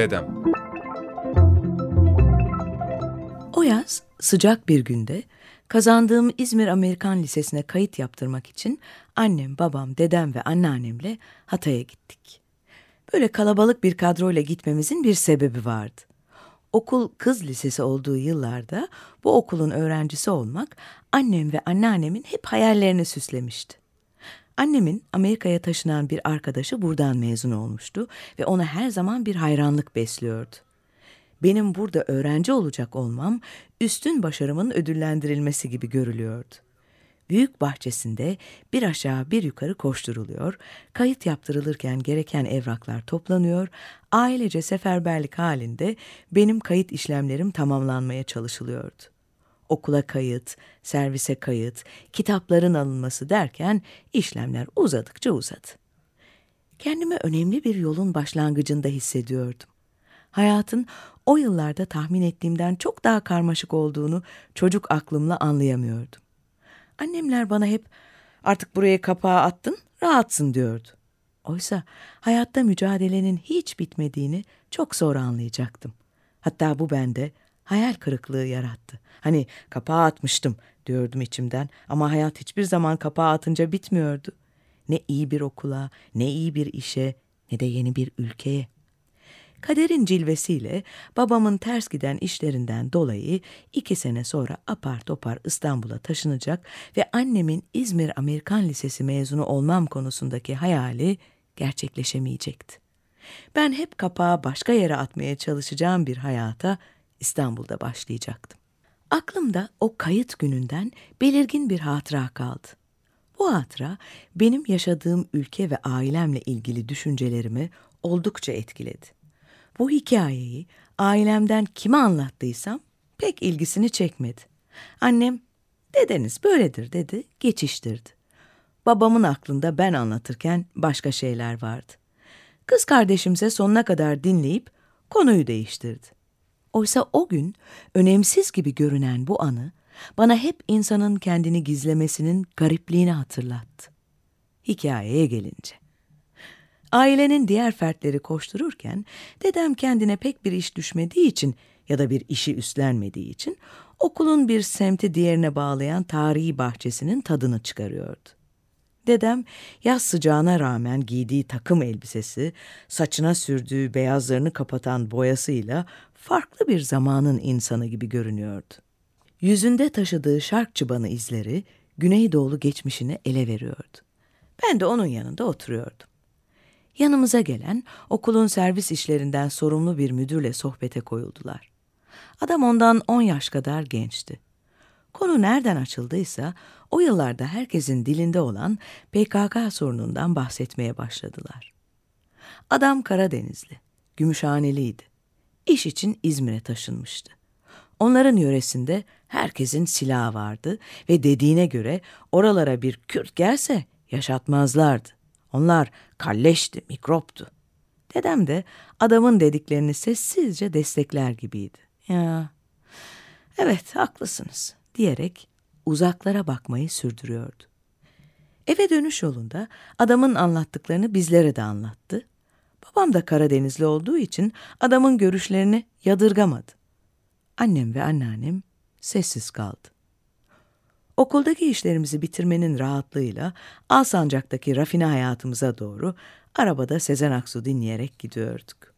Dedem O yaz sıcak bir günde kazandığım İzmir Amerikan Lisesi'ne kayıt yaptırmak için annem, babam, dedem ve anneannemle Hatay'a gittik. Böyle kalabalık bir kadroyla gitmemizin bir sebebi vardı. Okul kız lisesi olduğu yıllarda bu okulun öğrencisi olmak annem ve anneannemin hep hayallerini süslemişti. Annemin Amerika'ya taşınan bir arkadaşı buradan mezun olmuştu ve ona her zaman bir hayranlık besliyordu. Benim burada öğrenci olacak olmam üstün başarımın ödüllendirilmesi gibi görülüyordu. Büyük bahçesinde bir aşağı bir yukarı koşturuluyor, kayıt yaptırılırken gereken evraklar toplanıyor, ailece seferberlik halinde benim kayıt işlemlerim tamamlanmaya çalışılıyordu okula kayıt, servise kayıt, kitapların alınması derken işlemler uzadıkça uzadı. Kendimi önemli bir yolun başlangıcında hissediyordum. Hayatın o yıllarda tahmin ettiğimden çok daha karmaşık olduğunu çocuk aklımla anlayamıyordum. Annemler bana hep artık buraya kapağı attın, rahatsın diyordu. Oysa hayatta mücadelenin hiç bitmediğini çok sonra anlayacaktım. Hatta bu bende hayal kırıklığı yarattı. Hani kapağı atmıştım diyordum içimden ama hayat hiçbir zaman kapağı atınca bitmiyordu. Ne iyi bir okula, ne iyi bir işe, ne de yeni bir ülkeye. Kaderin cilvesiyle babamın ters giden işlerinden dolayı iki sene sonra apar topar İstanbul'a taşınacak ve annemin İzmir Amerikan Lisesi mezunu olmam konusundaki hayali gerçekleşemeyecekti. Ben hep kapağı başka yere atmaya çalışacağım bir hayata İstanbul'da başlayacaktım. Aklımda o kayıt gününden belirgin bir hatıra kaldı. Bu hatıra benim yaşadığım ülke ve ailemle ilgili düşüncelerimi oldukça etkiledi. Bu hikayeyi ailemden kime anlattıysam pek ilgisini çekmedi. Annem dedeniz böyledir dedi, geçiştirdi. Babamın aklında ben anlatırken başka şeyler vardı. Kız kardeşimse sonuna kadar dinleyip konuyu değiştirdi. Oysa o gün önemsiz gibi görünen bu anı bana hep insanın kendini gizlemesinin garipliğini hatırlattı. Hikayeye gelince. Ailenin diğer fertleri koştururken dedem kendine pek bir iş düşmediği için ya da bir işi üstlenmediği için okulun bir semti diğerine bağlayan tarihi bahçesinin tadını çıkarıyordu. Dedem yaz sıcağına rağmen giydiği takım elbisesi, saçına sürdüğü beyazlarını kapatan boyasıyla farklı bir zamanın insanı gibi görünüyordu. Yüzünde taşıdığı şark çıbanı izleri Güneydoğulu geçmişini ele veriyordu. Ben de onun yanında oturuyordum. Yanımıza gelen okulun servis işlerinden sorumlu bir müdürle sohbete koyuldular. Adam ondan on yaş kadar gençti. Konu nereden açıldıysa o yıllarda herkesin dilinde olan PKK sorunundan bahsetmeye başladılar. Adam Karadenizli, Gümüşhaneliydi. İş için İzmir'e taşınmıştı. Onların yöresinde herkesin silahı vardı ve dediğine göre oralara bir Kürt gelse yaşatmazlardı. Onlar kalleşti, mikroptu. Dedem de adamın dediklerini sessizce destekler gibiydi. Ya, evet haklısınız diyerek uzaklara bakmayı sürdürüyordu. Eve dönüş yolunda adamın anlattıklarını bizlere de anlattı. Babam da Karadenizli olduğu için adamın görüşlerini yadırgamadı. Annem ve anneannem sessiz kaldı. Okuldaki işlerimizi bitirmenin rahatlığıyla Alsancak'taki rafine hayatımıza doğru arabada Sezen Aksu dinleyerek gidiyorduk.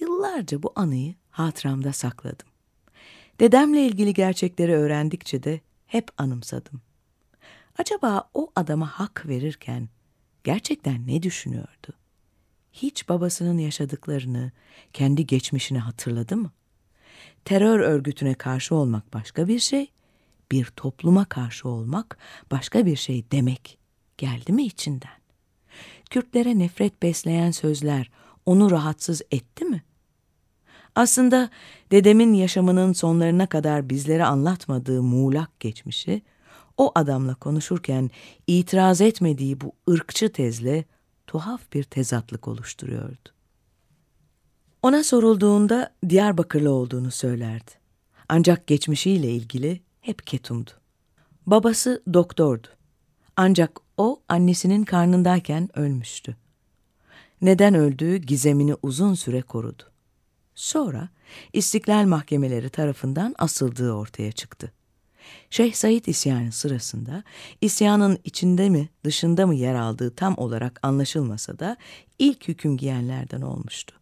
Yıllarca bu anıyı hatıramda sakladım. Dedemle ilgili gerçekleri öğrendikçe de hep anımsadım. Acaba o adama hak verirken gerçekten ne düşünüyordu? Hiç babasının yaşadıklarını, kendi geçmişini hatırladı mı? Terör örgütüne karşı olmak başka bir şey, bir topluma karşı olmak başka bir şey demek geldi mi içinden? Kürtlere nefret besleyen sözler onu rahatsız etti mi? Aslında dedemin yaşamının sonlarına kadar bizlere anlatmadığı muğlak geçmişi, o adamla konuşurken itiraz etmediği bu ırkçı tezle tuhaf bir tezatlık oluşturuyordu. Ona sorulduğunda Diyarbakırlı olduğunu söylerdi. Ancak geçmişiyle ilgili hep ketumdu. Babası doktordu. Ancak o annesinin karnındayken ölmüştü. Neden öldüğü gizemini uzun süre korudu. Sonra İstiklal Mahkemeleri tarafından asıldığı ortaya çıktı. Şeyh Said isyanı sırasında isyanın içinde mi dışında mı yer aldığı tam olarak anlaşılmasa da ilk hüküm giyenlerden olmuştu.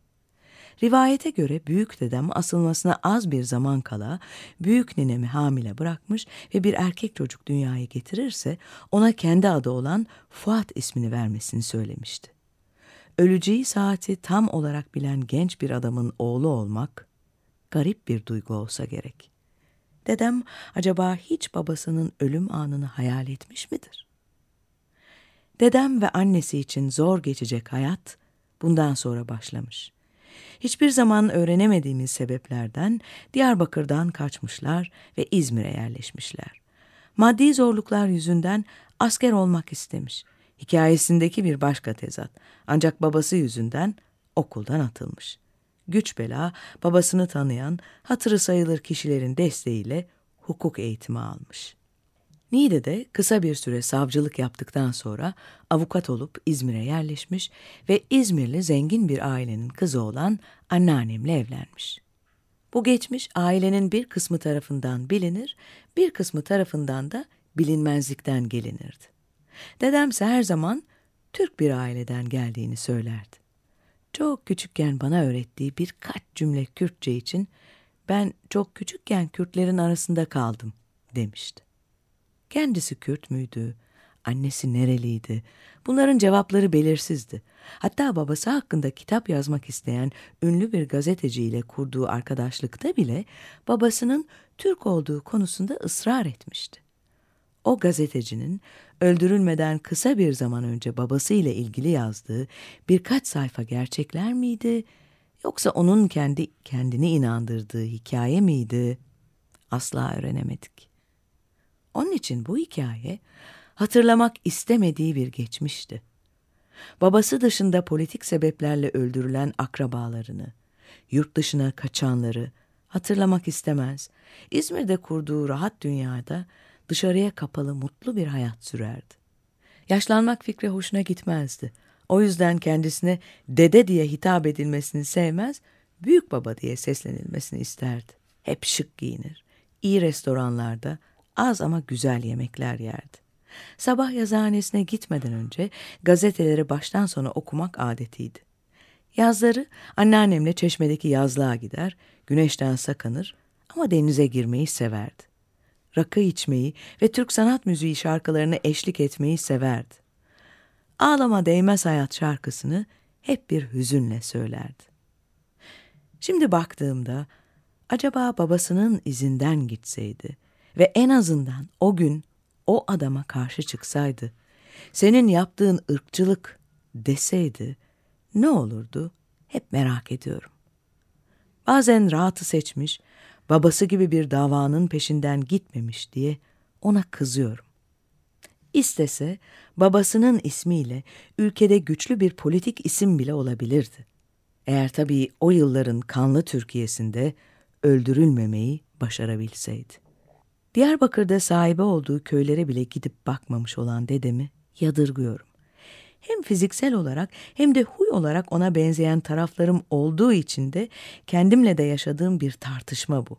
Rivayete göre büyük dedem asılmasına az bir zaman kala büyük ninemi hamile bırakmış ve bir erkek çocuk dünyaya getirirse ona kendi adı olan Fuat ismini vermesini söylemişti. Öleceği saati tam olarak bilen genç bir adamın oğlu olmak garip bir duygu olsa gerek. Dedem acaba hiç babasının ölüm anını hayal etmiş midir? Dedem ve annesi için zor geçecek hayat bundan sonra başlamış. Hiçbir zaman öğrenemediğimiz sebeplerden Diyarbakır'dan kaçmışlar ve İzmir'e yerleşmişler. Maddi zorluklar yüzünden asker olmak istemiş. Hikayesindeki bir başka tezat. Ancak babası yüzünden okuldan atılmış. Güç bela babasını tanıyan, hatırı sayılır kişilerin desteğiyle hukuk eğitimi almış. Niğde'de kısa bir süre savcılık yaptıktan sonra avukat olup İzmir'e yerleşmiş ve İzmirli zengin bir ailenin kızı olan anneannemle evlenmiş. Bu geçmiş ailenin bir kısmı tarafından bilinir, bir kısmı tarafından da bilinmezlikten gelinirdi. Dedemse her zaman Türk bir aileden geldiğini söylerdi. Çok küçükken bana öğrettiği birkaç cümle Kürtçe için ben çok küçükken Kürtlerin arasında kaldım demişti. Kendisi Kürt müydü? Annesi nereliydi? Bunların cevapları belirsizdi. Hatta babası hakkında kitap yazmak isteyen ünlü bir gazeteciyle kurduğu arkadaşlıkta bile babasının Türk olduğu konusunda ısrar etmişti. O gazetecinin öldürülmeden kısa bir zaman önce babasıyla ilgili yazdığı birkaç sayfa gerçekler miydi yoksa onun kendi kendini inandırdığı hikaye miydi? Asla öğrenemedik. Onun için bu hikaye hatırlamak istemediği bir geçmişti. Babası dışında politik sebeplerle öldürülen akrabalarını, yurt dışına kaçanları hatırlamak istemez. İzmir'de kurduğu rahat dünyada dışarıya kapalı mutlu bir hayat sürerdi. Yaşlanmak fikri hoşuna gitmezdi. O yüzden kendisine dede diye hitap edilmesini sevmez, büyük baba diye seslenilmesini isterdi. Hep şık giyinir. İyi restoranlarda az ama güzel yemekler yerdi. Sabah yazıhanesine gitmeden önce gazeteleri baştan sona okumak adetiydi. Yazları anneannemle çeşmedeki yazlığa gider, güneşten sakınır ama denize girmeyi severdi. Rakı içmeyi ve Türk sanat müziği şarkılarını eşlik etmeyi severdi. Ağlama değmez hayat şarkısını hep bir hüzünle söylerdi. Şimdi baktığımda acaba babasının izinden gitseydi ve en azından o gün o adama karşı çıksaydı, senin yaptığın ırkçılık deseydi ne olurdu hep merak ediyorum. Bazen rahatı seçmiş, babası gibi bir davanın peşinden gitmemiş diye ona kızıyorum. İstese babasının ismiyle ülkede güçlü bir politik isim bile olabilirdi. Eğer tabii o yılların kanlı Türkiye'sinde öldürülmemeyi başarabilseydi. Diyarbakır'da sahibi olduğu köylere bile gidip bakmamış olan dedemi yadırgıyorum. Hem fiziksel olarak hem de huy olarak ona benzeyen taraflarım olduğu için de kendimle de yaşadığım bir tartışma bu.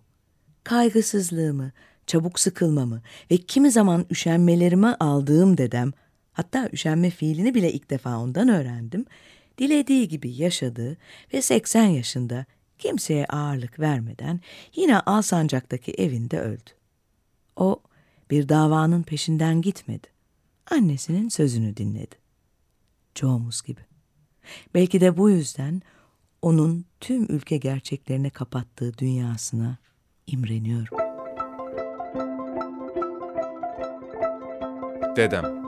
Kaygısızlığımı, çabuk sıkılmamı ve kimi zaman üşenmelerimi aldığım dedem, hatta üşenme fiilini bile ilk defa ondan öğrendim, dilediği gibi yaşadı ve 80 yaşında kimseye ağırlık vermeden yine Alsancak'taki evinde öldü. O bir davanın peşinden gitmedi. Annesinin sözünü dinledi. Çoğumuz gibi. Belki de bu yüzden onun tüm ülke gerçeklerine kapattığı dünyasına imreniyorum. Dedem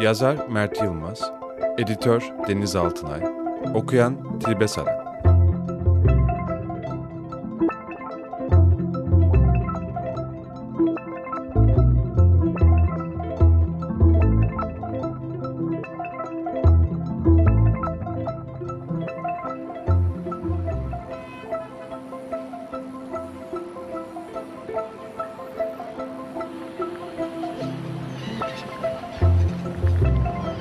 Yazar Mert Yılmaz Editör Deniz Altınay Okuyan Tilbe Saran